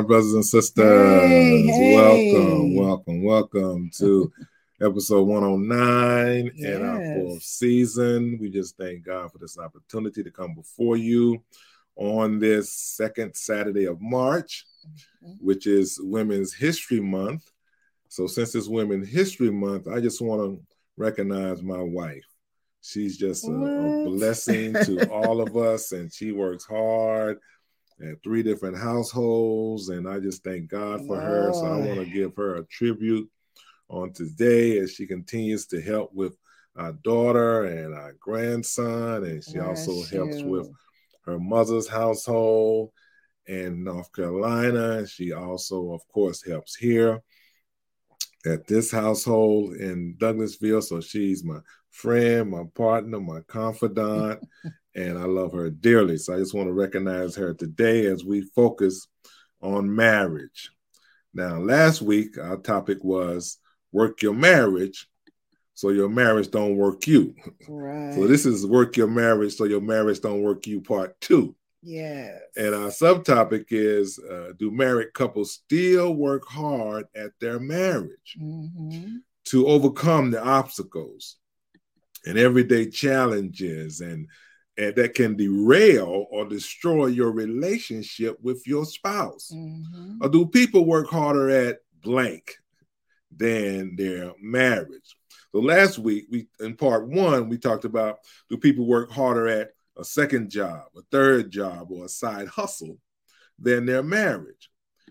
my brothers and sisters. Hey, hey. Welcome, welcome, welcome to episode 109 yes. in our fourth season. We just thank God for this opportunity to come before you on this second Saturday of March, mm-hmm. which is Women's History Month. So, since it's Women's History Month, I just want to recognize my wife. She's just a, a blessing to all of us, and she works hard at three different households, and I just thank God for her. So I want to give her a tribute on today as she continues to help with our daughter and our grandson, and she also helps you. with her mother's household in North Carolina. She also, of course, helps here at this household in Douglasville. So she's my friend, my partner, my confidant, and I love her dearly. So I just want to recognize her today as we focus on marriage. Now, last week our topic was work your marriage so your marriage don't work you. Right. So this is work your marriage so your marriage don't work you part 2. Yes. And our subtopic is uh, do married couples still work hard at their marriage mm-hmm. to overcome the obstacles and everyday challenges and and that can derail or destroy your relationship with your spouse? Mm-hmm. Or do people work harder at blank than their marriage? So last week, we in part one, we talked about do people work harder at a second job, a third job, or a side hustle than their marriage?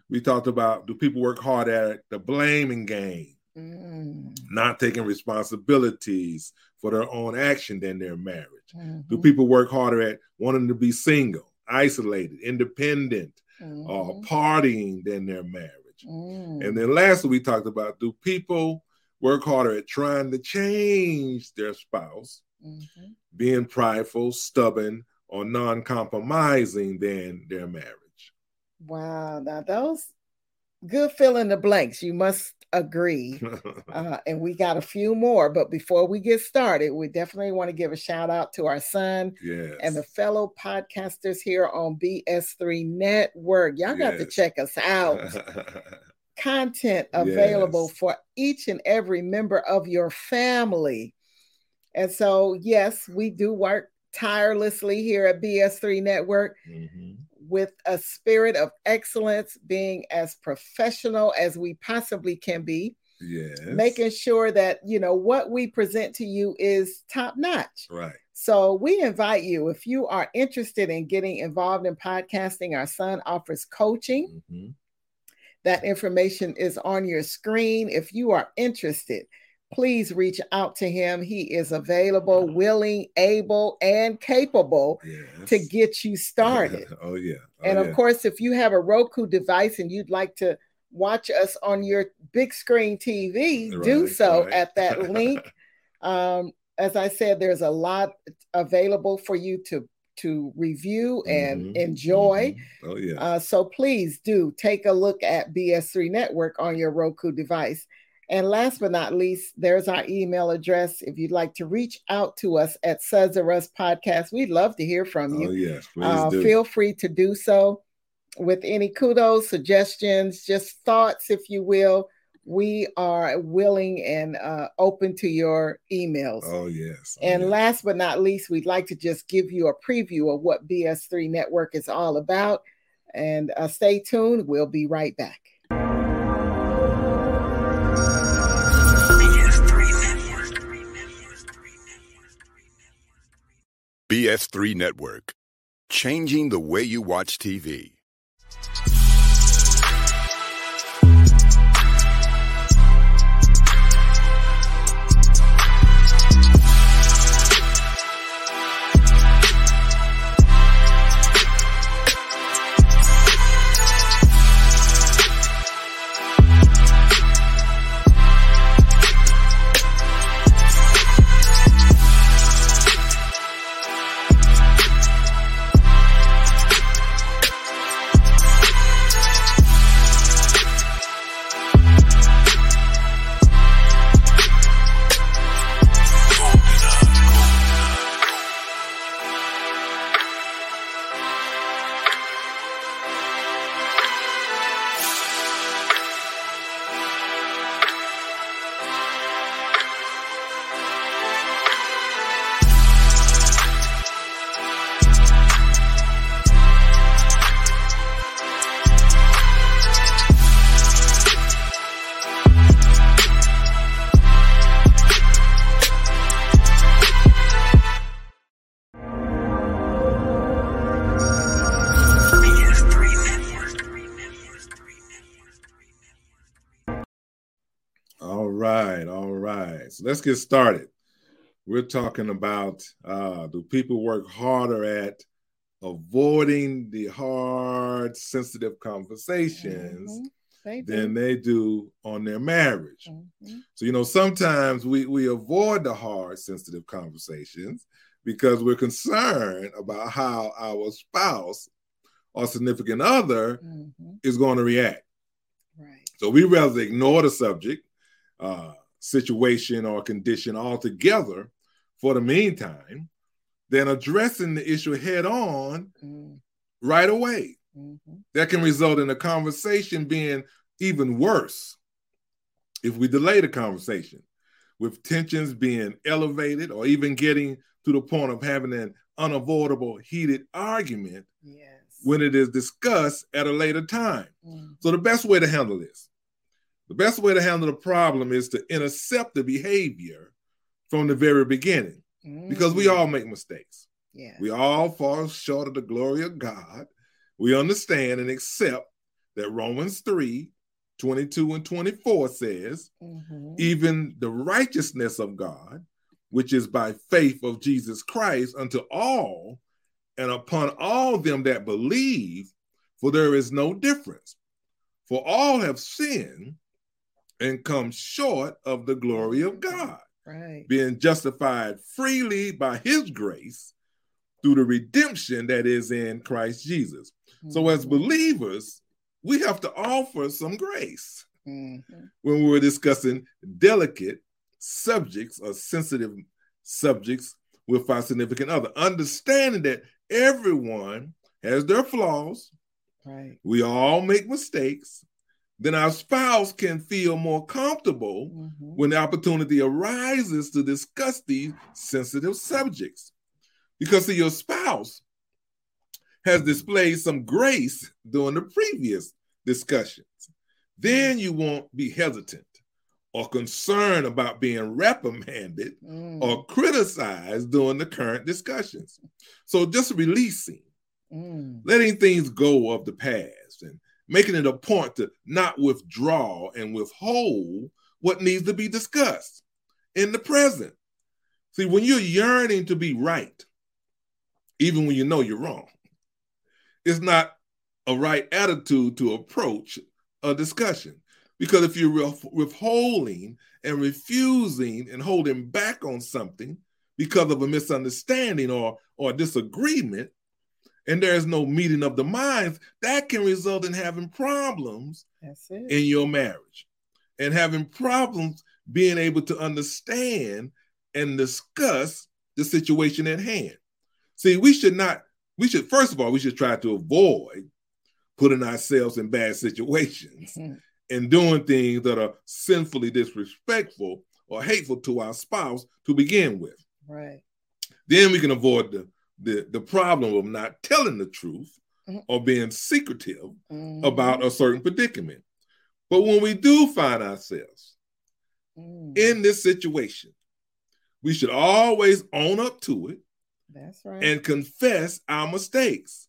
We talked about do people work hard at the blaming game, mm. not taking responsibilities for their own action than their marriage? Mm-hmm. Do people work harder at wanting to be single, isolated, independent, uh, mm-hmm. uh, partying than their marriage? Mm. And then lastly, we talked about do people work harder at trying to change their spouse, mm-hmm. being prideful, stubborn, or non compromising than their marriage? Wow. Now, those good fill in the blanks. You must agree. Uh, and we got a few more. But before we get started, we definitely want to give a shout out to our son yes. and the fellow podcasters here on BS3 Network. Y'all got to check us out. Content available yes. for each and every member of your family. And so, yes, we do work tirelessly here at BS3 Network. Mm-hmm with a spirit of excellence, being as professional as we possibly can be. Yes. Making sure that, you know, what we present to you is top notch. Right. So we invite you, if you are interested in getting involved in podcasting, our son offers coaching. Mm-hmm. That information is on your screen. If you are interested, please reach out to him. He is available, willing, able, and capable yes. to get you started. oh, yeah. Oh, and of yeah. course, if you have a Roku device and you'd like to watch us on your big screen TV, right, do so right. at that link. um, as I said, there's a lot available for you to to review and mm-hmm. enjoy. Mm-hmm. Oh yeah. Uh, so please do take a look at BS3 Network on your Roku device. And last but not least, there's our email address. If you'd like to reach out to us at Suds Us Podcast, we'd love to hear from you. Oh, yes, please uh, do. Feel free to do so with any kudos, suggestions, just thoughts, if you will. We are willing and uh, open to your emails. Oh, yes. Oh, and yes. last but not least, we'd like to just give you a preview of what BS3 Network is all about. And uh, stay tuned. We'll be right back. BS3 Network, changing the way you watch TV. Let's get started. We're talking about uh, do people work harder at avoiding the hard, sensitive conversations mm-hmm. they than they do on their marriage. Mm-hmm. So, you know, sometimes we, we avoid the hard, sensitive conversations because we're concerned about how our spouse or significant other mm-hmm. is going to react. Right. So we rather ignore the subject, uh, situation or condition altogether for the meantime than addressing the issue head on mm. right away. Mm-hmm. That can result in a conversation being even worse if we delay the conversation, with tensions being elevated or even getting to the point of having an unavoidable heated argument yes. when it is discussed at a later time. Mm. So, the best way to handle this the best way to handle the problem is to intercept the behavior from the very beginning mm-hmm. because we all make mistakes. Yeah. We all fall short of the glory of God. We understand and accept that Romans 3 22 and 24 says, mm-hmm. even the righteousness of God, which is by faith of Jesus Christ, unto all and upon all them that believe, for there is no difference. For all have sinned and come short of the glory of God. Right. Being justified freely by his grace through the redemption that is in Christ Jesus. Mm-hmm. So, as mm-hmm. believers, we have to offer some grace mm-hmm. when we're discussing delicate subjects or sensitive subjects with our significant other, understanding that everyone has their flaws. Right. We all make mistakes then our spouse can feel more comfortable mm-hmm. when the opportunity arises to discuss these sensitive subjects. Because see, your spouse has displayed some grace during the previous discussions. Then you won't be hesitant or concerned about being reprimanded mm. or criticized during the current discussions. So just releasing, mm. letting things go of the past making it a point to not withdraw and withhold what needs to be discussed in the present. See, when you're yearning to be right, even when you know you're wrong, it's not a right attitude to approach a discussion. Because if you're withholding and refusing and holding back on something because of a misunderstanding or, or disagreement, and there is no meeting of the minds, that can result in having problems in your marriage and having problems being able to understand and discuss the situation at hand. See, we should not, we should, first of all, we should try to avoid putting ourselves in bad situations mm-hmm. and doing things that are sinfully disrespectful or hateful to our spouse to begin with. Right. Then we can avoid the the, the problem of not telling the truth mm-hmm. or being secretive mm-hmm. about a certain predicament. But when we do find ourselves mm. in this situation, we should always own up to it. That's right. And confess our mistakes.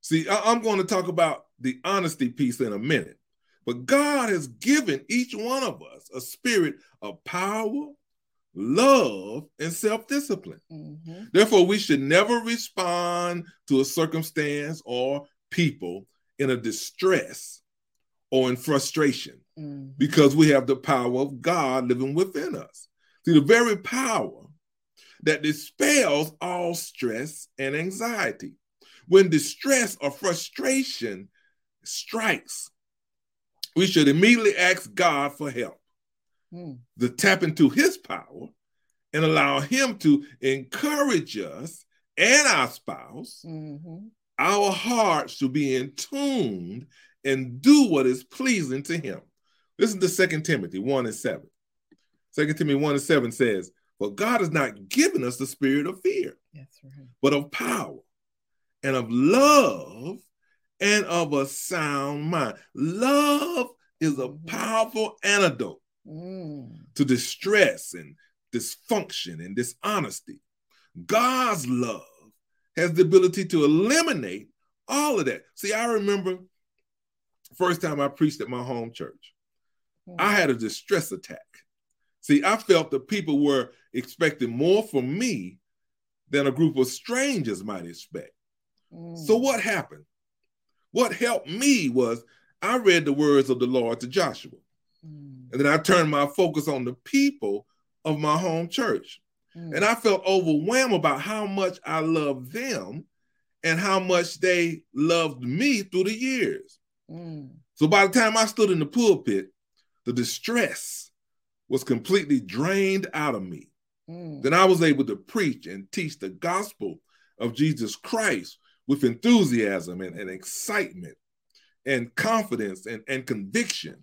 See, I- I'm going to talk about the honesty piece in a minute. But God has given each one of us a spirit of power, love, and self discipline. Mm-hmm. Therefore, we should never respond to a circumstance or people in a distress or in frustration mm-hmm. because we have the power of God living within us. See, the very power that dispels all stress and anxiety. When distress or frustration strikes, we should immediately ask God for help mm. to tap into his power and allow him to encourage us and our spouse, mm-hmm. our hearts to be in tune and do what is pleasing to him. Listen to 2 Timothy 1 and 7. 2 Timothy 1 and 7 says, But God has not given us the spirit of fear, right. but of power and of love and of a sound mind. Love is a mm-hmm. powerful antidote to distress and dysfunction and dishonesty. God's love has the ability to eliminate all of that. See, I remember first time I preached at my home church, mm. I had a distress attack. See, I felt that people were expecting more from me than a group of strangers might expect. Mm. So, what happened? What helped me was I read the words of the Lord to Joshua. Mm. And then I turned my focus on the people of my home church. Mm. And I felt overwhelmed about how much I loved them and how much they loved me through the years. Mm. So by the time I stood in the pulpit, the distress was completely drained out of me. Mm. Then I was able to preach and teach the gospel of Jesus Christ with enthusiasm and, and excitement and confidence and, and conviction.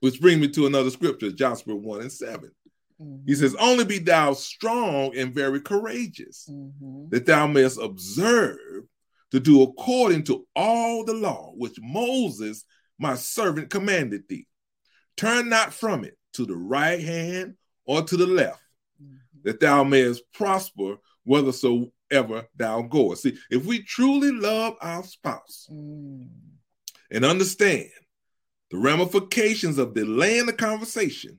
Which brings me to another scripture, Joshua 1 and 7. Mm-hmm. He says, Only be thou strong and very courageous, mm-hmm. that thou mayest observe to do according to all the law which Moses, my servant, commanded thee. Turn not from it to the right hand or to the left, mm-hmm. that thou mayest prosper whithersoever thou goest. See, if we truly love our spouse mm. and understand the ramifications of delaying the conversation,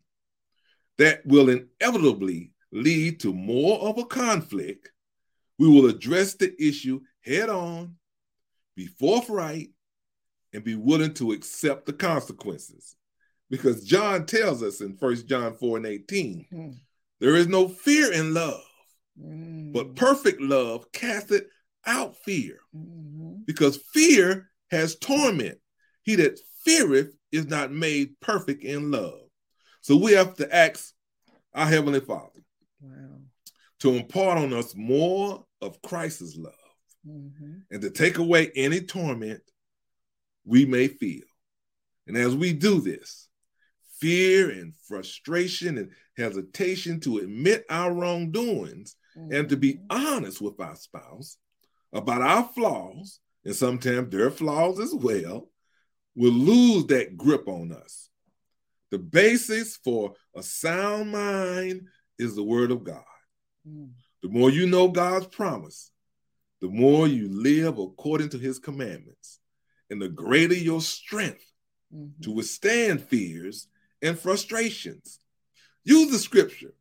that will inevitably lead to more of a conflict, we will address the issue head on, be forthright, and be willing to accept the consequences. Because John tells us in 1 John 4 and 18, mm. there is no fear in love, mm. but perfect love casteth out fear mm-hmm. because fear has torment. He that feareth is not made perfect in love. So we have to ask our Heavenly Father wow. to impart on us more of Christ's love mm-hmm. and to take away any torment we may feel. And as we do this, fear and frustration and hesitation to admit our wrongdoings mm-hmm. and to be mm-hmm. honest with our spouse about our flaws, and sometimes their flaws as well, will lose that grip on us. The basis for a sound mind is the word of God. Mm. The more you know God's promise, the more you live according to his commandments, and the greater your strength mm-hmm. to withstand fears and frustrations. Use the scripture.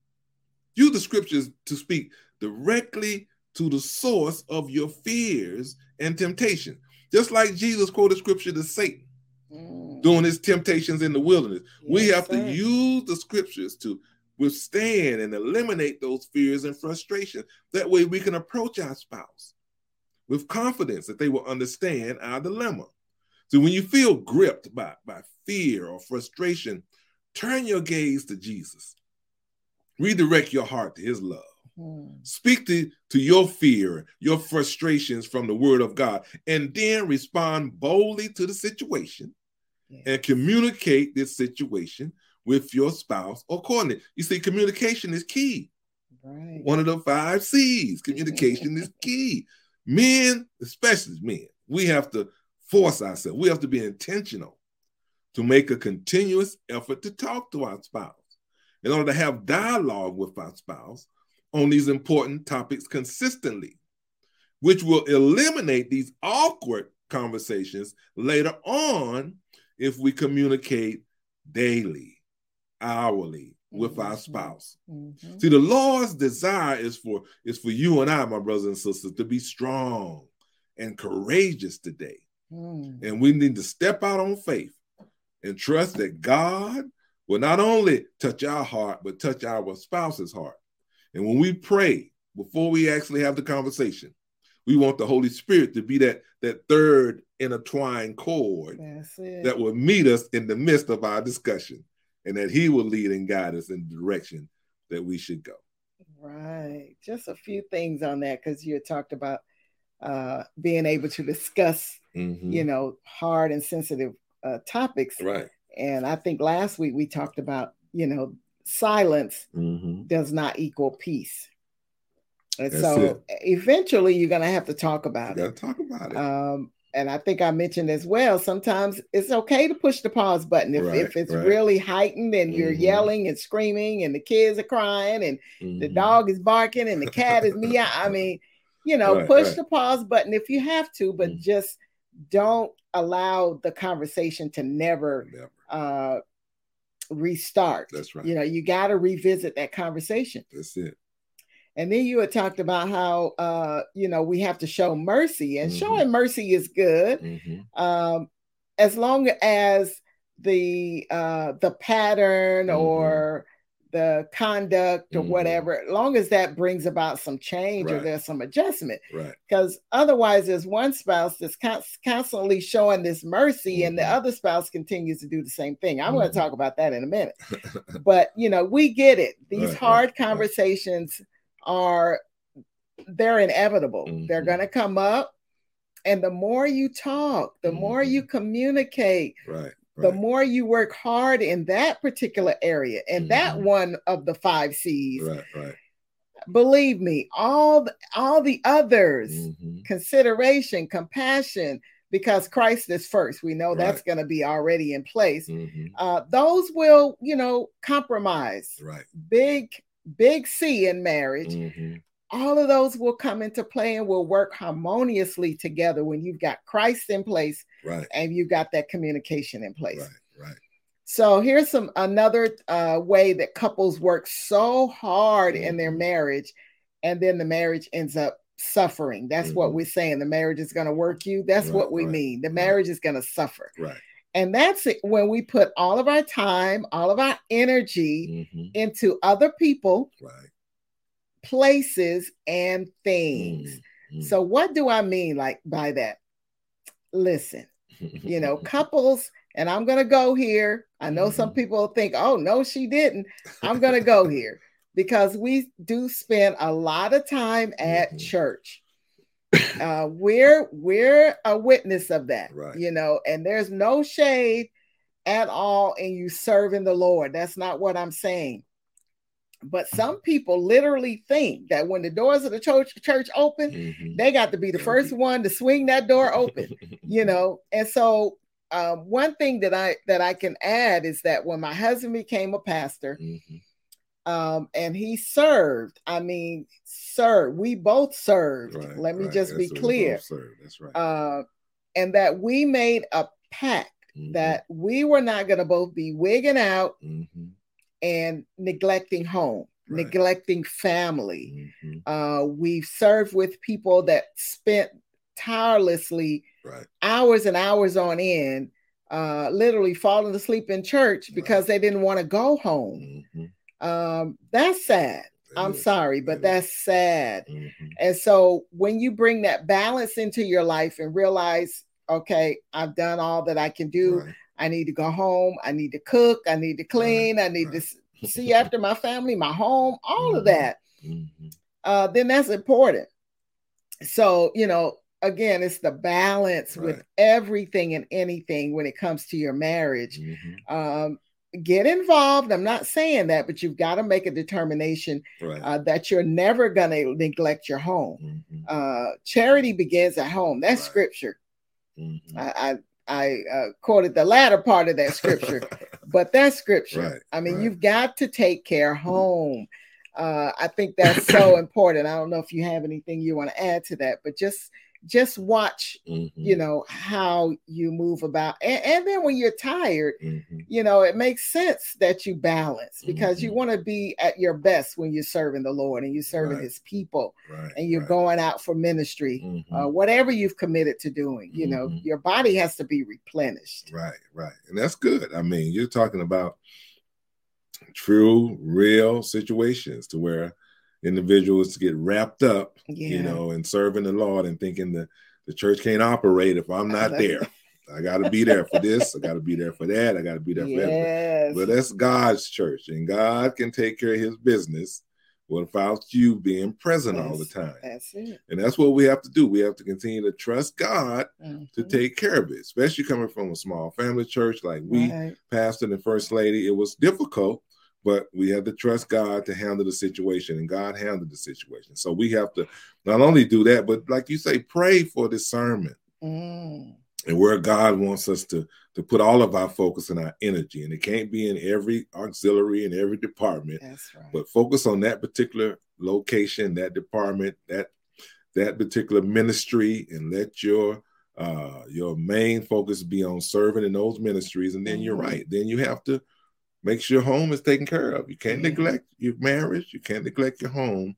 Use the scriptures to speak directly to the source of your fears and temptation. Just like Jesus quoted scripture to Satan mm. during his temptations in the wilderness. Yes, we have sir. to use the scriptures to withstand and eliminate those fears and frustrations. That way we can approach our spouse with confidence that they will understand our dilemma. So when you feel gripped by, by fear or frustration, turn your gaze to Jesus. Redirect your heart to his love. Hmm. Speak to, to your fear, your frustrations from the word of God, and then respond boldly to the situation yeah. and communicate this situation with your spouse accordingly. You see, communication is key. Right. One of the five C's. Communication is key. Men, especially men, we have to force ourselves. We have to be intentional to make a continuous effort to talk to our spouse in order to have dialogue with our spouse on these important topics consistently, which will eliminate these awkward conversations later on if we communicate daily, hourly with mm-hmm. our spouse. Mm-hmm. See, the Lord's desire is for is for you and I, my brothers and sisters, to be strong and courageous today. Mm. And we need to step out on faith and trust that God will not only touch our heart, but touch our spouse's heart. And when we pray before we actually have the conversation, we want the Holy Spirit to be that that third intertwined cord that will meet us in the midst of our discussion, and that He will lead and guide us in the direction that we should go. Right. Just a few things on that because you talked about uh, being able to discuss, mm-hmm. you know, hard and sensitive uh, topics. Right. And I think last week we talked about, you know, silence mm-hmm. does not equal peace. And That's so it. eventually you're going to have to talk about you it. Talk about it. Um, and I think I mentioned as well, sometimes it's okay to push the pause button if, right, if it's right. really heightened and you're mm-hmm. yelling and screaming and the kids are crying and mm-hmm. the dog is barking and the cat is meow. I mean, you know, right, push the pause button if you have to, but mm-hmm. just don't allow the conversation to never, never. Uh, restart. That's right. You know, you got to revisit that conversation. That's it. And then you had talked about how uh, you know we have to show mercy, and mm-hmm. showing mercy is good, mm-hmm. um, as long as the uh, the pattern mm-hmm. or the conduct or mm-hmm. whatever, as long as that brings about some change right. or there's some adjustment. Right. Because otherwise, there's one spouse that's constantly showing this mercy, mm-hmm. and the mm-hmm. other spouse continues to do the same thing. I'm mm-hmm. going to talk about that in a minute. but you know, we get it. These right, hard right, conversations are they're inevitable. They're mm-hmm. going to come up. And the more you talk, the more you mm-hmm. communicate, right the more you work hard in that particular area and mm-hmm. that one of the five C's. Right, right. Believe me, all the, all the others, mm-hmm. consideration, compassion, because Christ is first. We know right. that's going to be already in place. Mm-hmm. Uh, those will, you know, compromise. Right. Big, big C in marriage. Mm-hmm all of those will come into play and will work harmoniously together when you've got Christ in place right. and you've got that communication in place. Right, right. So here's some another uh, way that couples work so hard mm-hmm. in their mm-hmm. marriage, and then the marriage ends up suffering. That's mm-hmm. what we're saying. The marriage is going to work you. That's right, what we right, mean. The marriage is going to suffer. Right. And that's it when we put all of our time, all of our energy mm-hmm. into other people. Right places and things. Mm. Mm. So, what do I mean like by that? Listen, you know, couples, and I'm going to go here. I know mm-hmm. some people think, oh, no, she didn't. I'm going to go here because we do spend a lot of time at mm-hmm. church. Uh, we're we're a witness of that, right. you know, and there's no shade at all in you serving the Lord. That's not what I'm saying. But some people literally think that when the doors of the church church open, mm-hmm. they got to be the first one to swing that door open, you know. And so, um, one thing that I that I can add is that when my husband became a pastor, mm-hmm. Um, and he served, I mean, served. We both served. Right, Let me right. just That's be clear. That's right. Uh, and that we made a pact mm-hmm. that we were not going to both be wigging out mm-hmm and neglecting home, right. neglecting family. Mm-hmm. Uh, we've served with people that spent tirelessly hours and hours on end, uh, literally falling asleep in church because they didn't want to go home. Um, that's sad. I'm sorry, but that's sad. Mm-hmm. And so when you bring that balance into your life and realize, okay, I've done all that I can do. Right. I need to go home. I need to cook. I need to clean. Right, I need right. to see after my family, my home, all mm-hmm. of that. Mm-hmm. Uh, then that's important. So, you know, again, it's the balance with everything and anything when it comes to your marriage. Mm-hmm. Um, get involved. I'm not saying that, but you've got to make a determination right. uh, that you're never going to neglect your home. Mm-hmm. Uh, charity begins at home. That's right. scripture. Mm-hmm. I, I, I uh, quoted the latter part of that scripture, but that's scripture. Right, I mean, you've got to take care home. Uh, I think that's so important. I don't know if you have anything you want to add to that, but just just watch mm-hmm. you know how you move about and, and then when you're tired mm-hmm. you know it makes sense that you balance because mm-hmm. you want to be at your best when you're serving the lord and you're serving right. his people right. and you're right. going out for ministry uh, mm-hmm. whatever you've committed to doing you know mm-hmm. your body has to be replenished right right and that's good i mean you're talking about true real situations to where individuals to get wrapped up, yeah. you know, in serving the Lord and thinking that the church can't operate if I'm not there. I got to be there for this. I got to be there for that. I got to be there for that. But that's God's church, and God can take care of His business without you being present all the time. That's it. And that's what we have to do. We have to continue to trust God mm-hmm. to take care of it, especially coming from a small family church like we, right. pastor and first lady. It was difficult but we have to trust God to handle the situation, and God handled the situation. So we have to not only do that, but like you say, pray for discernment mm. and where God wants us to to put all of our focus and our energy. And it can't be in every auxiliary in every department, right. but focus on that particular location, that department, that that particular ministry, and let your uh, your main focus be on serving in those ministries. And then mm-hmm. you're right. Then you have to make sure your home is taken care of. You can't mm-hmm. neglect your marriage. You can't neglect your home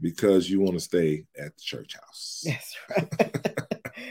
because you want to stay at the church house. That's right.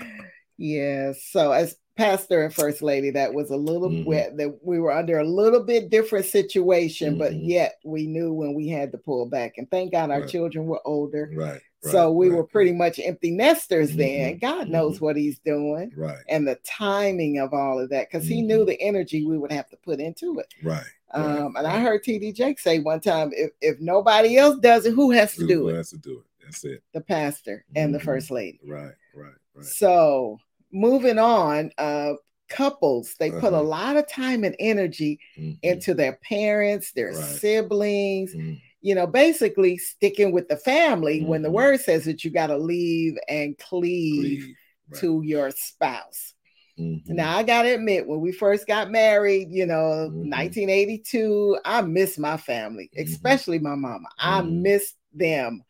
yeah. So as pastor and first lady, that was a little mm-hmm. wet. That we were under a little bit different situation, mm-hmm. but yet we knew when we had to pull back. And thank God our right. children were older. Right. Right, so we right, were pretty much empty nesters mm-hmm, then. God knows mm-hmm. what he's doing. Right. And the timing of all of that, because mm-hmm. he knew mm-hmm. the energy we would have to put into it. Right. Um, and I heard TD Jakes say one time, if, if nobody else does it, who has to who, do who it? Who has to do it? That's it. The pastor and the mm-hmm. first lady. Right, right, right. So moving on, uh, couples they uh-huh. put a uh-huh. lot of time and energy mm-hmm. into their parents, their siblings you know, basically sticking with the family mm-hmm. when the mm-hmm. word says that you got to leave and cleave, cleave. Right. to your spouse. Mm-hmm. Now, I got to admit, when we first got married, you know, mm-hmm. 1982, I miss my family, mm-hmm. especially my mama. I mm-hmm. miss them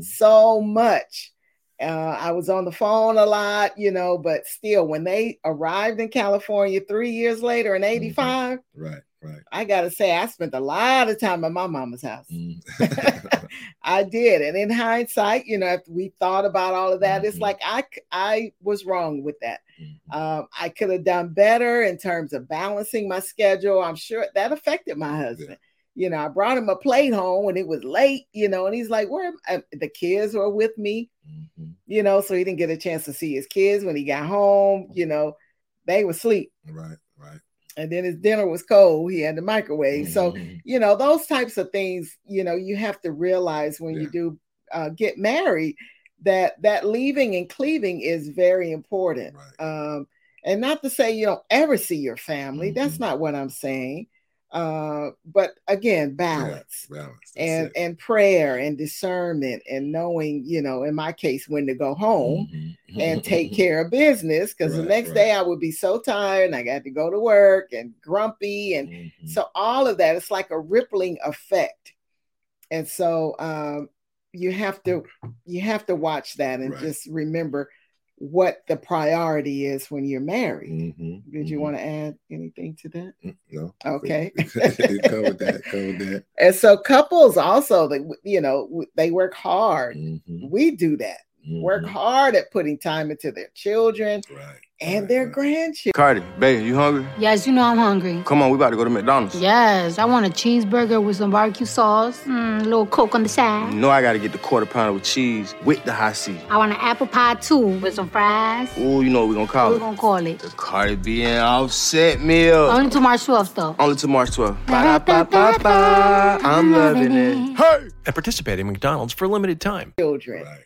so much. Uh, I was on the phone a lot, you know, but still, when they arrived in California three years later in 85, right Right. I gotta say, I spent a lot of time at my mama's house. Mm. I did, and in hindsight, you know, after we thought about all of that, mm-hmm. it's like I I was wrong with that. Mm-hmm. Um, I could have done better in terms of balancing my schedule. I'm sure that affected my husband. Yeah. You know, I brought him a plate home when it was late. You know, and he's like, "Where?" the kids were with me. Mm-hmm. you know, so he didn't get a chance to see his kids when he got home. You know, they were asleep. Right. And then his dinner was cold. He had the microwave. Mm-hmm. So, you know, those types of things, you know, you have to realize when yeah. you do uh, get married that that leaving and cleaving is very important. Right. Um, and not to say you don't ever see your family. Mm-hmm. That's not what I'm saying. Uh, but again, balance, yeah, balance and it. and prayer and discernment and knowing, you know, in my case, when to go home mm-hmm. and take care of business. Because right, the next right. day I would be so tired and I got to go to work and grumpy, and mm-hmm. so all of that. It's like a rippling effect, and so um, you have to you have to watch that and right. just remember what the priority is when you're married. Mm-hmm, Did you mm-hmm. want to add anything to that? Mm, no. Okay. covered that. Covered that. And so couples also, they, you know, they work hard. Mm-hmm. We do that. Work mm-hmm. hard at putting time into their children. Right and right, their right. grandchildren. Cardi, baby, you hungry? Yes, you know I'm hungry. Come on, we about to go to McDonald's. Yes, I want a cheeseburger with some barbecue sauce, mm, a little Coke on the side. You know I gotta get the quarter pounder with cheese with the Hi-C. I want an apple pie too with some fries. Ooh, you know what we gonna call what it? We're gonna call it? The Cardi B and Offset meal. Only to March 12th though. Only to March 12th. Ba-da-ba-ba-ba. I'm loving it. Hey! And participate in McDonald's for a limited time. Children. Right.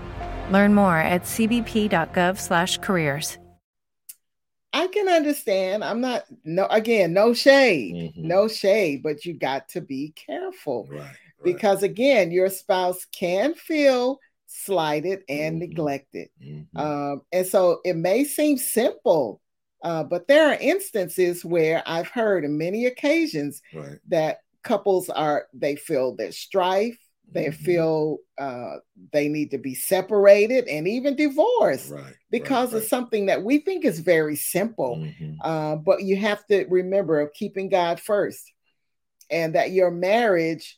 Learn more at cbp.gov/careers. I can understand. I'm not no again, no shade, mm-hmm. no shade, but you got to be careful. Right, right. Because again, your spouse can feel slighted and mm-hmm. neglected. Mm-hmm. Um, and so it may seem simple, uh, but there are instances where I've heard on many occasions right. that couples are they feel there's strife, they feel uh, they need to be separated and even divorced right, because right, right. of something that we think is very simple. Mm-hmm. Uh, but you have to remember of keeping God first and that your marriage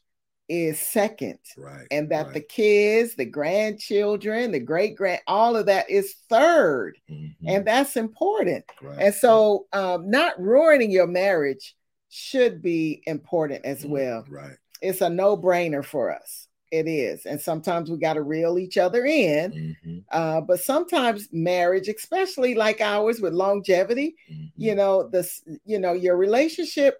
is second right and that the kids the grandchildren the great grand all of that is 3rd mm-hmm. and that's important and so um, not ruining your marriage should be important as mm-hmm. well right it's a no-brainer for us it is and sometimes we got to reel each other in mm-hmm. uh, but sometimes marriage especially like ours with longevity mm-hmm. you know this you know your relationship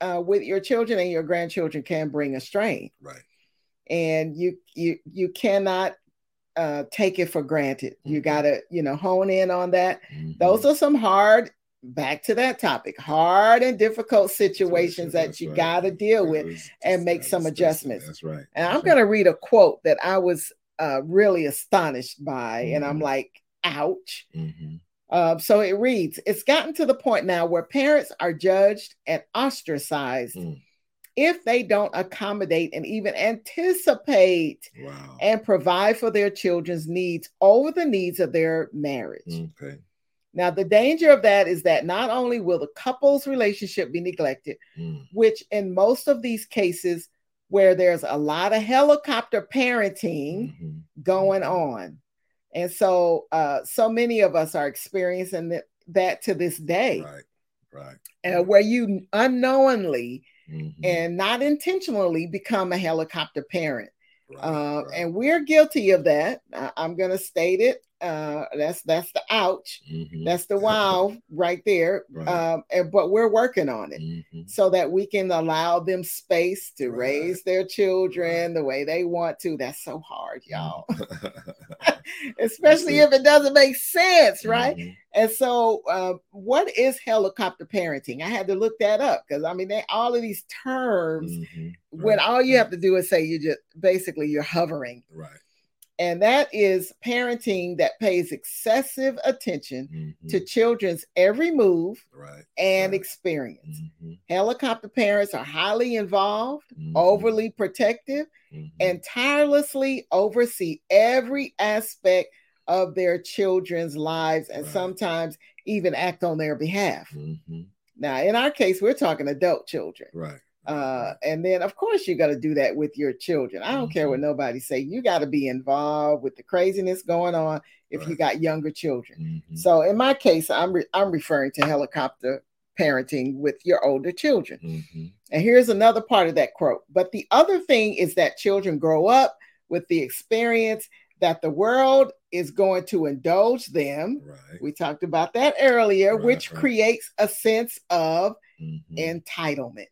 uh, with your children and your grandchildren can bring a strain right and you you you cannot uh, take it for granted mm-hmm. you got to you know hone in on that mm-hmm. those are some hard back to that topic hard and difficult situations that you right. got to deal with and make some adjustments that's right and i'm going to read a quote that i was uh, really astonished by mm-hmm. and i'm mm-hmm. like ouch mm-hmm. uh, so it reads it's gotten to the point now where parents are judged and ostracized mm. if they don't accommodate and even anticipate wow. and provide for their children's needs over the needs of their marriage okay now, the danger of that is that not only will the couple's relationship be neglected, mm. which in most of these cases where there's a lot of helicopter parenting mm-hmm. going mm-hmm. on. And so, uh, so many of us are experiencing that, that to this day. Right, right. Uh, where you unknowingly mm-hmm. and not intentionally become a helicopter parent. Right, uh, right. And we're guilty of that. I, I'm going to state it uh that's that's the ouch mm-hmm. that's the wow right there right. um and, but we're working on it mm-hmm. so that we can allow them space to right. raise their children right. the way they want to that's so hard y'all especially if it doesn't make sense right mm-hmm. and so uh, what is helicopter parenting i had to look that up because i mean they all of these terms mm-hmm. when all you have to do is say you just basically you're hovering right and that is parenting that pays excessive attention mm-hmm. to children's every move right, and right. experience. Mm-hmm. Helicopter parents are highly involved, mm-hmm. overly protective, mm-hmm. and tirelessly oversee every aspect of their children's lives and right. sometimes even act on their behalf. Mm-hmm. Now, in our case, we're talking adult children. Right. Uh, and then of course you got to do that with your children. I don't mm-hmm. care what mm-hmm. nobody say. You got to be involved with the craziness going on if right. you got younger children. Mm-hmm. So in my case, I'm re- I'm referring to helicopter parenting with your older children. Mm-hmm. And here's another part of that quote. But the other thing is that children grow up with the experience that the world is going to indulge them. Right. We talked about that earlier, right, which creates a sense of mm-hmm. entitlement.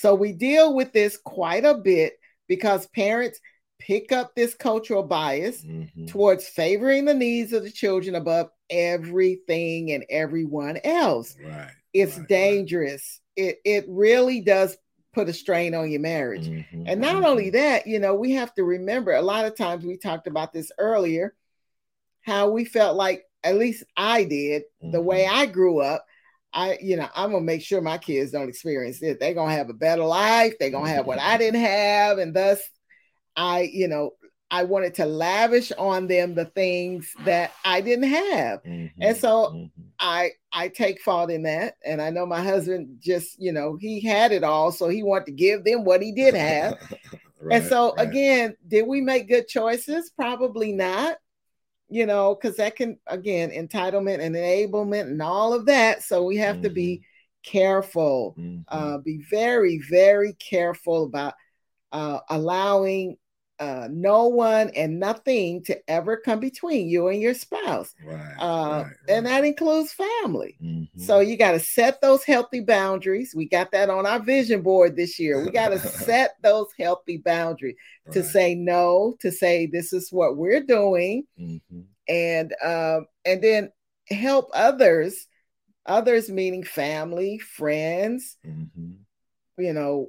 Mm-hmm. So we deal with this quite a bit because parents pick up this cultural bias mm-hmm. towards favoring the needs of the children above everything and everyone else. Right. It's right, dangerous. Right. It it really does put a strain on your marriage. Mm-hmm. And not mm-hmm. only that, you know, we have to remember a lot of times we talked about this earlier how we felt like at least I did the way mm-hmm. I grew up I, you know, I'm gonna make sure my kids don't experience it. They're gonna have a better life. They're gonna have what I didn't have, and thus, I, you know, I wanted to lavish on them the things that I didn't have, mm-hmm, and so mm-hmm. I, I take fault in that. And I know my husband just, you know, he had it all, so he wanted to give them what he did have. right, and so right. again, did we make good choices? Probably not you know, because that can, again, entitlement and enablement and all of that. So we have mm-hmm. to be mm-hmm. careful, mm-hmm. uh, be very, very careful about uh, allowing uh, no one and nothing to ever come between you and your spouse. Right, uh, right, And that includes family. Mm-hmm. So you got to set those healthy boundaries. We got that on our vision board this year. We got to set those healthy boundaries to say no, to say this is what we're doing, mm-hmm. and um, and then help others. Others meaning family, friends, mm-hmm. you know,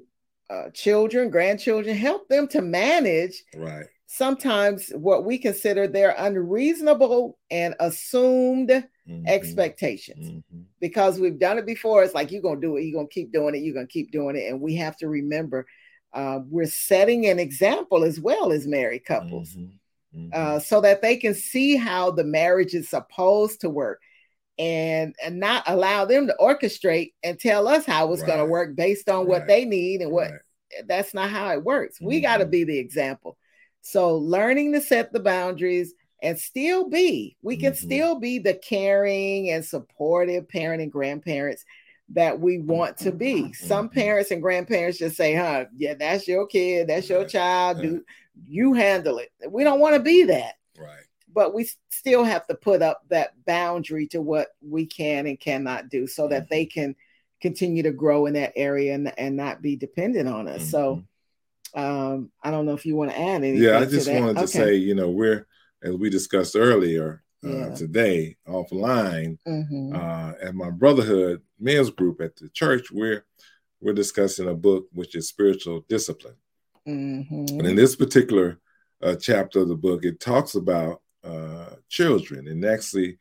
uh, children, grandchildren, help them to manage right. sometimes what we consider their unreasonable and assumed mm-hmm. expectations. Mm-hmm. Because we've done it before. It's like you're gonna do it, you're gonna keep doing it, you're gonna keep doing it. And we have to remember uh, we're setting an example as well as married couples. Mm-hmm. mm-hmm. Uh, so that they can see how the marriage is supposed to work and and not allow them to orchestrate and tell us how it's right. going to work based on right. what they need and what right. that's not how it works. Mm-hmm. We got to be the example. So learning to set the boundaries and still be, we can mm-hmm. still be the caring and supportive parent and grandparents that we want to be. Mm-hmm. Some parents and grandparents just say, huh, yeah, that's your kid, that's your child, do you handle it. We don't want to be that. Right but we still have to put up that boundary to what we can and cannot do so that they mm-hmm. can continue to grow in that area and, and not be dependent on us. Mm-hmm. So um, I don't know if you want to add anything. Yeah, I just to wanted to okay. say, you know, we're as we discussed earlier uh, yeah. today offline mm-hmm. uh, at my brotherhood men's group at the church, we're we're discussing a book which is spiritual discipline. Mm-hmm. And in this particular uh, chapter of the book, it talks about uh, children. And actually,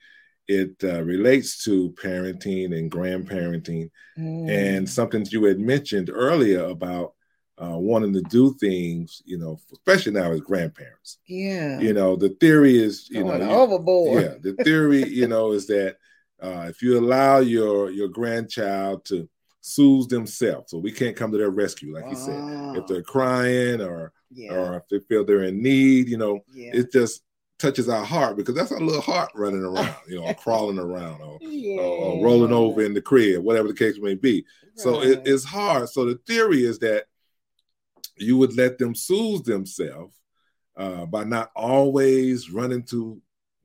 it uh, relates to parenting and grandparenting mm. and something you had mentioned earlier about uh, wanting to do things, you know, especially now as grandparents. Yeah. You know, the theory is, you Going know, overboard. Yeah. The theory, you know, is that uh, if you allow your your grandchild to soothe themselves, so we can't come to their rescue, like you said, if they're crying or yeah. or if they feel they're in need, you know, yeah. it's just touches our heart because that's our little heart running around, you know, crawling around or, yeah. or, or, rolling over in the crib, whatever the case may be. Right. So it, it's hard. So the theory is that you would let them soothe themselves uh, by not always running to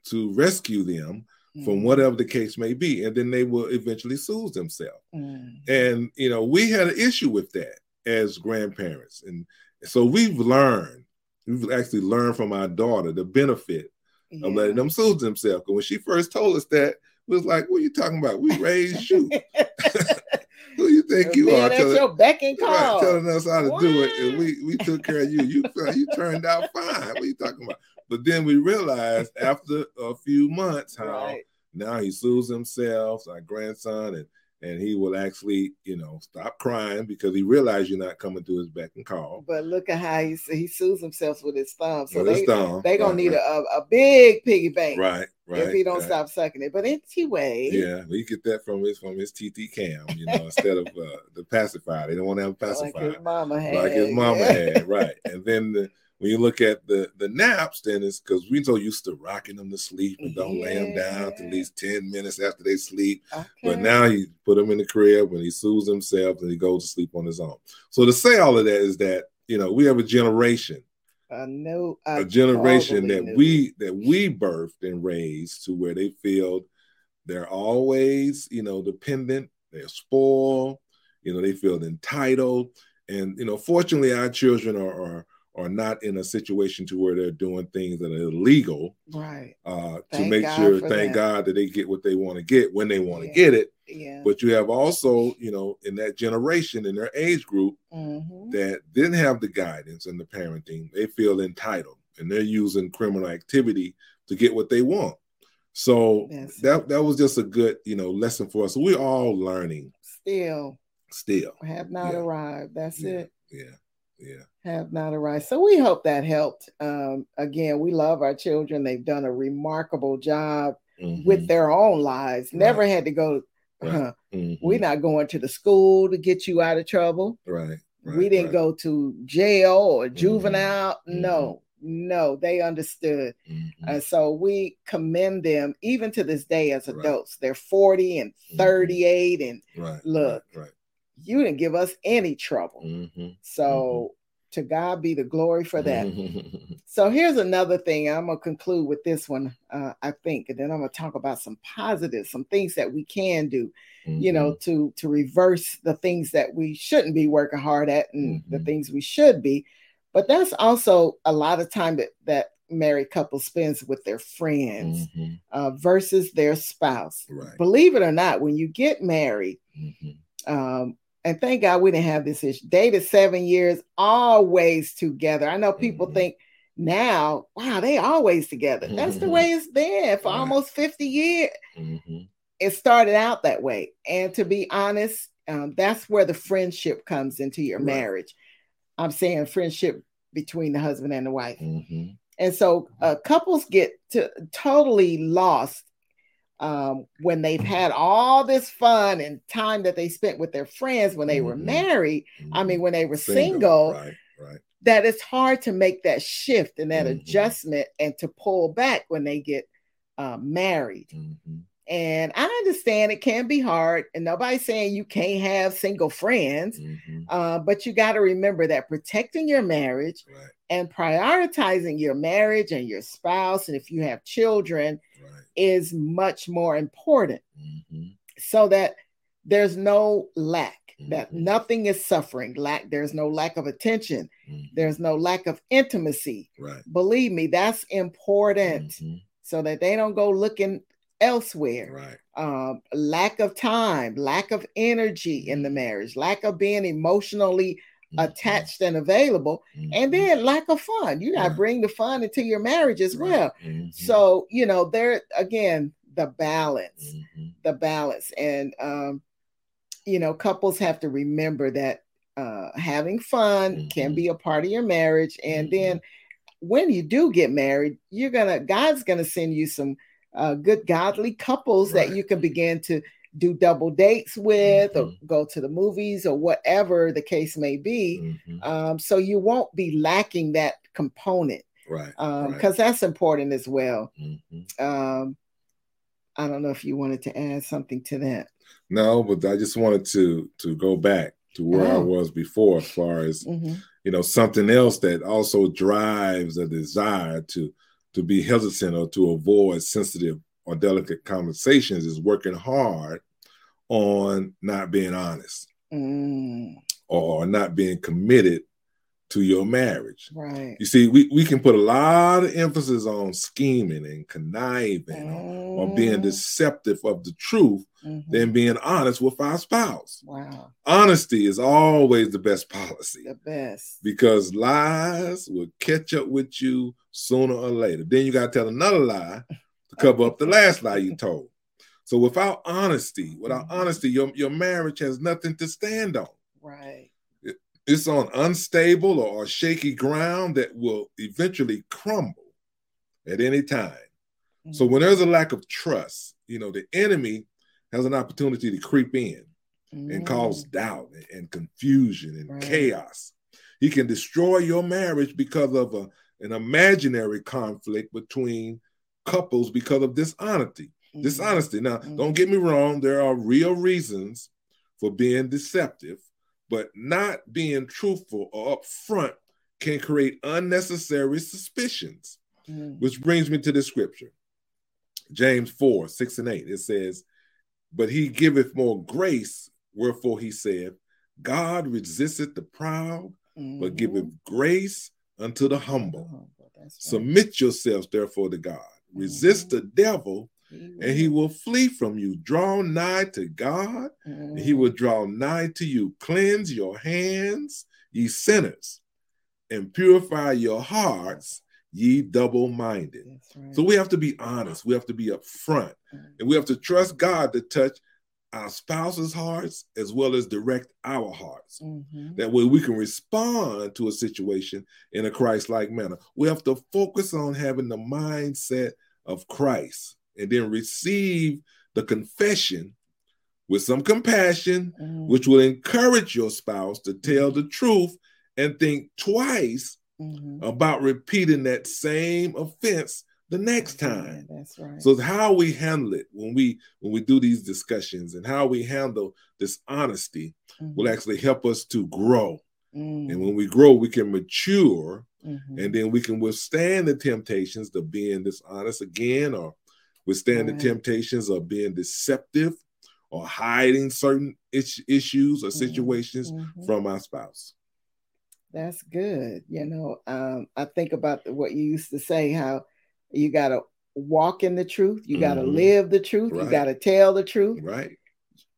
to rescue them mm. from whatever the case may be, and then they will eventually soothe themselves. Mm. And you know, we had an issue with that as grandparents, and so we've learned we've actually learned from our daughter the benefit yeah. of letting them soothe themselves. Because when she first told us that, we was like, "What are you talking about? We raised you. Who you think you Man, are? That's telling, your back and call. Right, telling us how to what? do it, and we we took care of you. You you turned out fine. What are you talking about? But then we realized after a few months how right. now he soothes himself, our grandson, and and he will actually, you know, stop crying because he realized you're not coming to his beck and call. But look at how he he soothes himself with his thumb. So With his they thumb, they gonna right, need a, a big piggy bank, Right, right. If he don't right. stop sucking it. But anyway, Yeah, we get that from his from his TT cam, you know, instead of uh, the pacifier. They don't want to have a like pacifier his mama had, like his mama had, right? And then the, when you look at the the naps, then it's because we're so used to rocking them to sleep and don't lay them down to at least ten minutes after they sleep. But now he put them in the crib and he soothes himself and he goes to sleep on his own. So to say all of that is that you know we have a generation, a generation that we that we birthed and raised to where they feel they're always you know dependent, they're spoiled, you know they feel entitled, and you know fortunately our children are are are not in a situation to where they're doing things that are illegal right. uh, to make God sure, thank that. God that they get what they want to get when they want to Yeah. get it. Yeah. But you have also, you know, in that generation, in their age group, Mhm. that didn't have the guidance and the parenting, they feel entitled and they're using criminal activity to get what they want. So That's that that was just a good, you know, lesson for us. So we're all learning Still still. have not Yeah. arrived. That's Yeah. it. Yeah. Yeah. Have not arrived. So we hope that helped. Um, again, we love our children. They've done a remarkable job with Mhm. their own lives. Never had to go. Right. Huh, Mhm. We're not going to the school to get you out of trouble. right. right, we didn't right. go to jail or juvenile. No, no, they understood. Mhm. And so we commend them even to this day as Right. adults. They're 40 and Mhm. 38, and right. look. You didn't give us any trouble. Mhm. So to God be the glory for that. So here's another thing. I'm gonna conclude with this one, uh, I think, and then I'm gonna talk about some positives, some things that we can do, you know, Mm-hmm. to to reverse the things that we shouldn't be working hard at and the Mhm. things we should be. But that's also a lot of time that that married couple spends with their friends Mhm. uh, versus their spouse. Right. Believe it or not, when you get married, um, and thank God we didn't have this issue. Dated seven years, always together. I know people Mhm. think now, wow, they always together. That's the way it's been for almost 50 years. Mhm. It started out that way. And to be honest, um, that's where the friendship comes into your Right. marriage. I'm saying friendship between the husband and the wife. Mhm. And so uh, couples get to totally lost um, when they've had all this fun and time that they spent with their friends when they were Mhm. married. I Mhm. mean, when they were single, Right. Right. that it's hard to make that shift and that Mhm. adjustment and to pull back when they get uh, married. Mhm. And I understand it can be hard, and nobody's saying you can't have single friends, Mhm. uh, but you got to remember that protecting your marriage Right. and prioritizing your marriage and your spouse, and if you have children, Right. Is much more important Mhm. so that there's no lack, that Mhm. nothing is suffering. Lack, there's no lack of attention, Mhm. there's no lack of intimacy. Right. Believe me, that's important Mhm. so that they don't go looking elsewhere. Right. Um, lack of time, lack of energy in the Mhm. marriage, lack of being emotionally. Attached and available, and Mhm. then lack of fun. You got to bring the fun into your marriage as Right. well. Mhm. So, you know, there again, the balance, the balance. And, um, you know, couples have to remember that uh, having fun can be a part of your marriage. And then when you do get married, you're to, God's to send you some uh, good, godly couples that you can begin to do double dates with or Mhm. go to the movies or whatever the case may be. Mhm. Um, so you won't be lacking that component Right. because right. that's important as well. Mhm. Um, I don't know if you wanted to add something to that. No, but I just wanted to to go back to where I Oh. was before, as far as Mhm. you know, something else that also drives a desire to to be hesitant or to avoid sensitive or delicate conversations is working hard on not being honest Mm, or not being committed to your marriage. right. You see, we, we can put a lot of emphasis on scheming and conniving or, or being Mm, deceptive of the truth mhm. than being honest with our spouse. Wow, Honesty is always the best policy the best. because lies will catch up with you sooner or later. Then you got to tell another lie cover up the last lie you told. So without honesty, without mm-hmm. honesty, your, your marriage has nothing to stand on. Right. It, it's on unstable or shaky ground that will eventually crumble at any time. Mm-hmm. So when there's a lack of trust, you know, the enemy has an opportunity to creep in mm-hmm. and cause doubt and confusion and right. chaos. He can destroy your marriage because of a, an imaginary conflict between couples because of dishonesty. Mm-hmm. Dishonesty. Now, mm-hmm. don't get me wrong, there are real reasons for being deceptive, but not being truthful or upfront can create unnecessary suspicions. Mm. Which brings me to the scripture. James 4, 6 and 8. It says, But he giveth more grace, wherefore he said, God resisteth the proud, mm-hmm. but giveth grace unto the humble. Oh, right. Submit yourselves, therefore, to God. Resist the devil, and he will flee from you. Draw nigh to God, and he will mm-hmm. draw nigh to you. Cleanse your hands, ye sinners, and purify your hearts, ye double minded. Right. So we have to be honest. We have to be upfront. Mm-hmm. And we have to trust God to touch our spouse's hearts as well as direct our hearts. Mm-hmm. That way we can respond to a situation in a Christ like manner. We have to focus on having the mindset of Christ and then receive the confession with some compassion, mm-hmm. which will encourage your spouse to tell the truth and think twice mm-hmm. about repeating that same offense the next time. Yeah, that's right. So how we handle it when we when we do these discussions and how we handle this honesty mm-hmm. will actually help us to grow. Mm-hmm. And when we grow, we can mature mm-hmm. and then we can withstand the temptations of being dishonest again or withstand right. the temptations of being deceptive or hiding certain is- issues or mm-hmm. situations mm-hmm. from our spouse. That's good. You know, um, I think about what you used to say, how you got to walk in the truth, you got to mm-hmm. live the truth, right. you got to tell the truth. Right.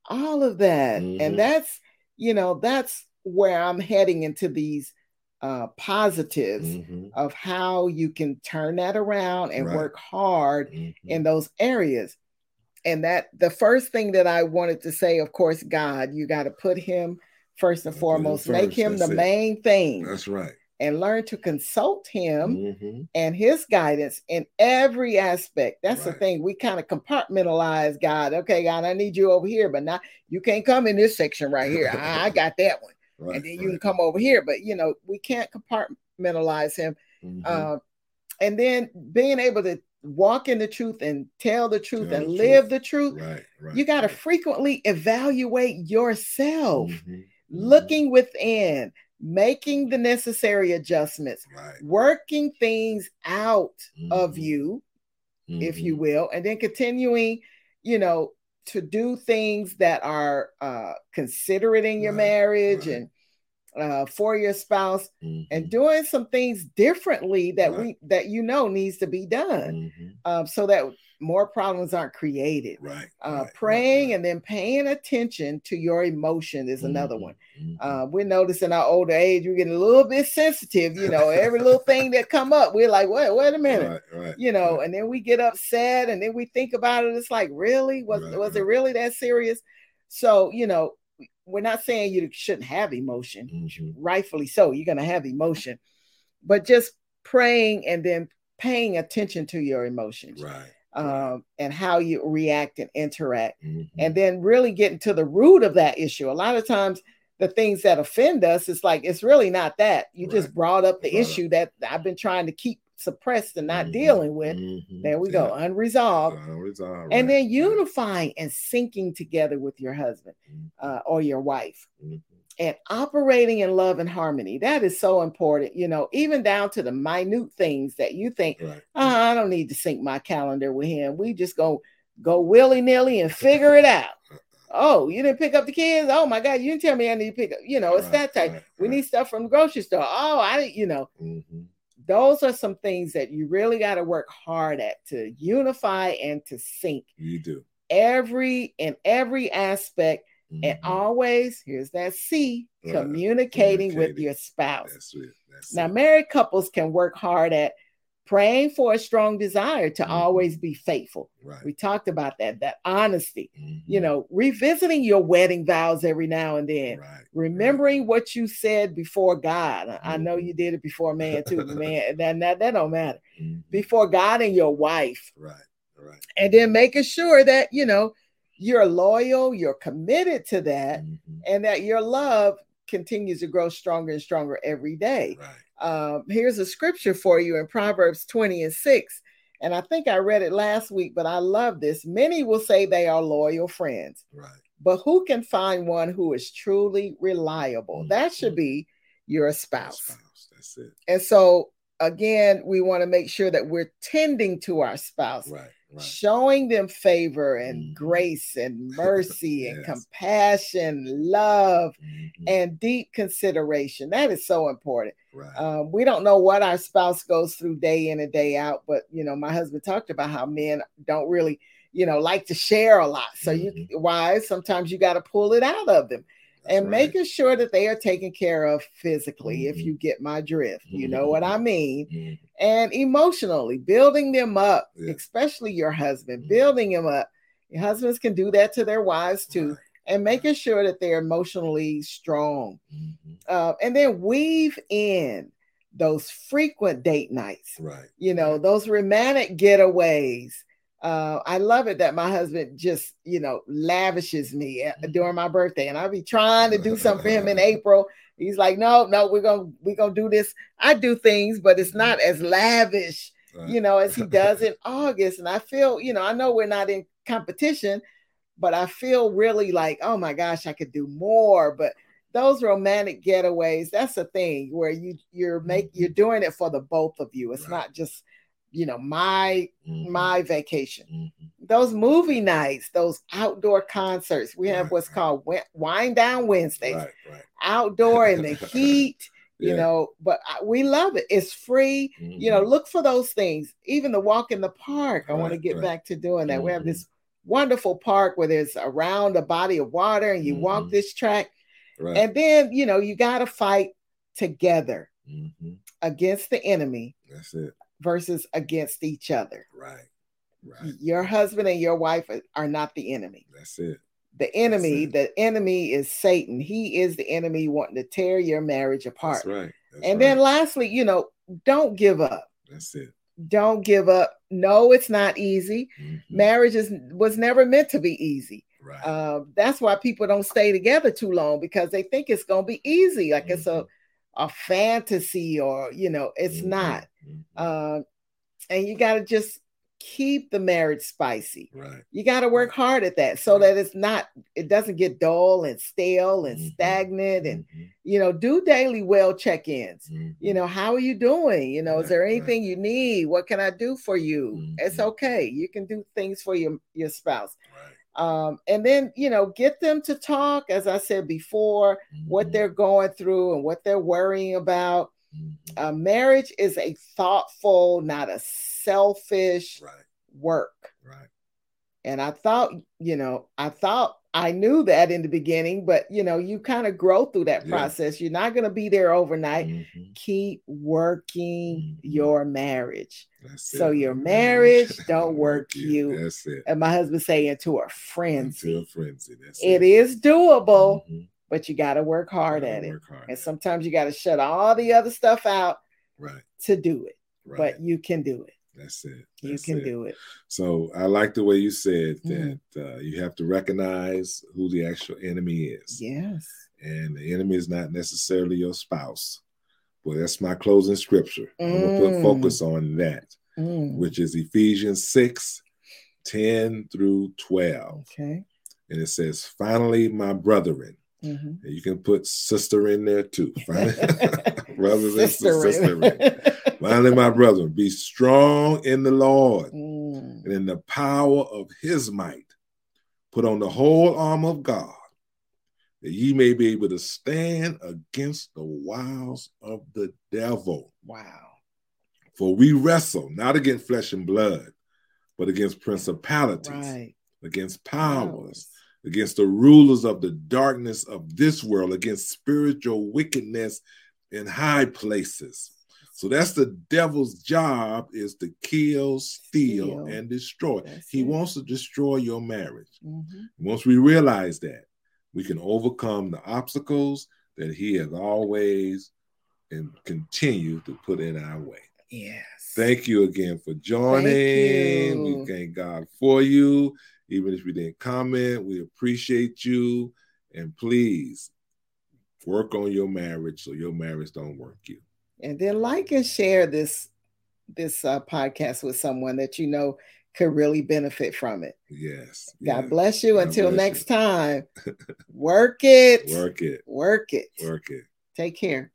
All of that. Mm-hmm. And that's, you know, that's where I'm heading into these uh, positives mm-hmm. of how you can turn that around and right. work hard mm-hmm. in those areas. And that the first thing that I wanted to say, of course, God, you got to put him first and foremost. First, Make him the it. main thing. That's right. And learn to consult him mm-hmm. and his guidance in every aspect. That's right. the thing. We kind of compartmentalize God. Okay, God, I need you over here, but now you can't come in this section right here. I, I got that one. Right, and then you right. can come over here. But you know, we can't compartmentalize him. Mm-hmm. Uh, and then being able to walk in the truth and tell the truth tell and the live truth. the truth. Right, right, you got to frequently evaluate yourself. Mm-hmm mm-hmm. looking within, making the necessary adjustments, right. working things out of you, mm-hmm. if you mm-hmm. will, and then continuing, you know, to do things that are uh, considerate in your right. marriage right. and uh, for your spouse mm-hmm. and doing some things differently that right. we that you know needs to be done mm-hmm. um, so that more problems aren't created. Right. Uh, right praying right. and then paying attention to your emotion is mm-hmm. another one. Mm-hmm. Uh, we're noticing our older age, we're getting a little bit sensitive. You know, every little thing that come up, we're like, wait, wait a minute. Right, you know, and then we get upset and then we think about it. It's like, really? Was was it really that serious? So, you know, we're not saying you shouldn't have emotion. Mm-hmm. Rightfully so. You're gonna have emotion, but just praying and then paying attention to your emotions. Right um, and how you react and interact, mm-hmm. and then really getting to the root of that issue. A lot of times, the things that offend us, it's like it's really not that. You right. just brought up the brought issue up. that I've been trying to keep suppressed and not mm-hmm. dealing with. Mm-hmm. There we go, unresolved. Unresolved. And then unifying and syncing together with your husband mm-hmm. uh, or your wife. And operating in love and harmony. That is so important, you know, even down to the minute things that you think, right. oh, I don't need to sync my calendar with him. We just go go willy nilly and figure it out. Oh, you didn't pick up the kids? Oh my God, you didn't tell me I need to pick up. You know, it's right, that type. Right, we need stuff from the grocery store. Oh, I didn't, you know. Mm-hmm. Those are some things that you really got to work hard at to unify and to sync. You do. Every in every aspect Mm-hmm. And always, here's that C, right. communicating, communicating, with your spouse. That's it. That's now, it. married couples can work hard at praying for a strong desire to mm-hmm. always be faithful. Right. We talked about that, that honesty, mm-hmm. you know, revisiting your wedding vows every now and then, right. remembering right. what you said before God. Mm-hmm. I know you mm-hmm. did it before man too, man. That, that, that don't matter. Mm-hmm. Before God and your wife. Right. Right. And then making sure that, you know, you're loyal, you're committed to that, mm-hmm. and that your love continues to grow stronger and stronger every day. Right. Um, here's a scripture for you in Proverbs 20 and 6. And I think I read it last week, but I love this. Many will say they are loyal friends. Right. But who can find one who is truly reliable? Mm-hmm. That should be your spouse. spouse. That's it. And so again, we want to make sure that we're tending to our spouse. Right right. showing them favor and mm-hmm. grace and mercy yes. and compassion, love, mm-hmm. and deep consideration. That is so important. Right. Um, we don't know what our spouse goes through day in and day out, but you know, my husband talked about how men don't really, you know, like to share a lot. So mm-hmm. you wise sometimes you got to pull it out of them and right. making sure that they are taken care of physically, mm-hmm. if you get my drift. Mm-hmm. You know what I mean? Mm-hmm. And emotionally, building them up, yeah. especially your husband, mm-hmm. building them up. Your husbands can do that to their wives too. Right. And making sure that they're emotionally strong. Mm-hmm. Uh, and then weave in those frequent date nights. Right. You know, those romantic getaways uh, I love it that my husband just, you know, lavishes me mm-hmm. during my birthday, and I'll be trying to do something for him in April. He's like, no, no, we're gonna we're gonna do this. I do things, but it's not as lavish, you know, as he does in August. And I feel, you know, I know we're not in competition, but I feel really like, oh my gosh, I could do more. But those romantic getaways, that's the thing where you you're make you're mm-hmm. doing it for the both of you. It's right. not just you know my mm-hmm. my vacation mm-hmm. those movie nights those outdoor concerts we have right, what's right. called wind down wednesdays right, outdoor in the heat yeah. you know but we love it it's free mm-hmm. you know mm-hmm. look for those things even the walk in the park i want to get back to doing that we have this mm-hmm. wonderful park where there's around a body of water and you walk mm-hmm. this track and then you know you got to fight together against the enemy that's it versus against each other. Right. Right. Your husband and your wife are not the enemy. That's it. The enemy, the enemy is Satan. He is the enemy wanting to tear your marriage apart. That's right. That's and right. then lastly, you know, don't give up. That's it. Don't give up. No, it's not easy. Mm-hmm. Marriage is was never meant to be easy. Right. Um, that's why people don't stay together too long because they think it's gonna be easy. Like mm-hmm. it's a mm-hmm a fantasy or you know it's mm-hmm. not. Uh, and you got to just keep the marriage spicy right you got to work hard at that so right. that it's not it doesn't get dull and stale and mm-hmm. stagnant and mm-hmm. you know do daily well check-ins you mm-hmm. know how are you doing you know right, is there anything you need what can i do for you it's mm-hmm. okay you can do things for your your spouse um, and then, you know, get them to talk, as I said before, mm-hmm. what they're going through and what they're worrying about. Mm-hmm. Uh, marriage is a thoughtful, not a selfish right. work. Right. And I thought, you know, I thought I knew that in the beginning, but you know, you kind of grow through that yeah. process. You're not going to be there overnight. Mm-hmm. Keep working mm-hmm. your marriage. That's so it. your marriage don't work you. you. That's it. And my husband saying to a frenzy. Into a frenzy. That's it, it is doable, mm-hmm. But you got to work hard at it. Hard and sometimes you got to shut all the other stuff out right. to do it. Right. But you can do it. That's it. That's you can it. do it. So I like the way you said mm. that uh, you have to recognize who the actual enemy is. Yes. And the enemy is not necessarily your spouse. Well, that's my closing scripture. Mm. I'm going to put focus on that, mm. which is Ephesians 6 10 through 12. Okay. And it says, Finally, my brethren, mm-hmm. you can put sister in there too. Brothers and sisters. Finally, my brother, be strong in the Lord mm. and in the power of his might. Put on the whole armor of God, that ye may be able to stand against the wiles of the devil. Wow. For we wrestle not against flesh and blood, but against principalities, right. against powers, against the rulers of the darkness of this world, against spiritual wickedness in high places. So that's the devil's job is to kill, steal, steal. and destroy. That's he it. wants to destroy your marriage. Mm-hmm. Once we realize that, we can overcome the obstacles that he has always and continue to put in our way. Yes. Thank you again for joining. We thank God for you. Even if you didn't comment, we appreciate you. And please work on your marriage so your marriage don't work you and then like and share this this uh, podcast with someone that you know could really benefit from it. Yes. God yes. bless you. God Until bless next you. time, work it. Work it. Work it. Work it. Take care.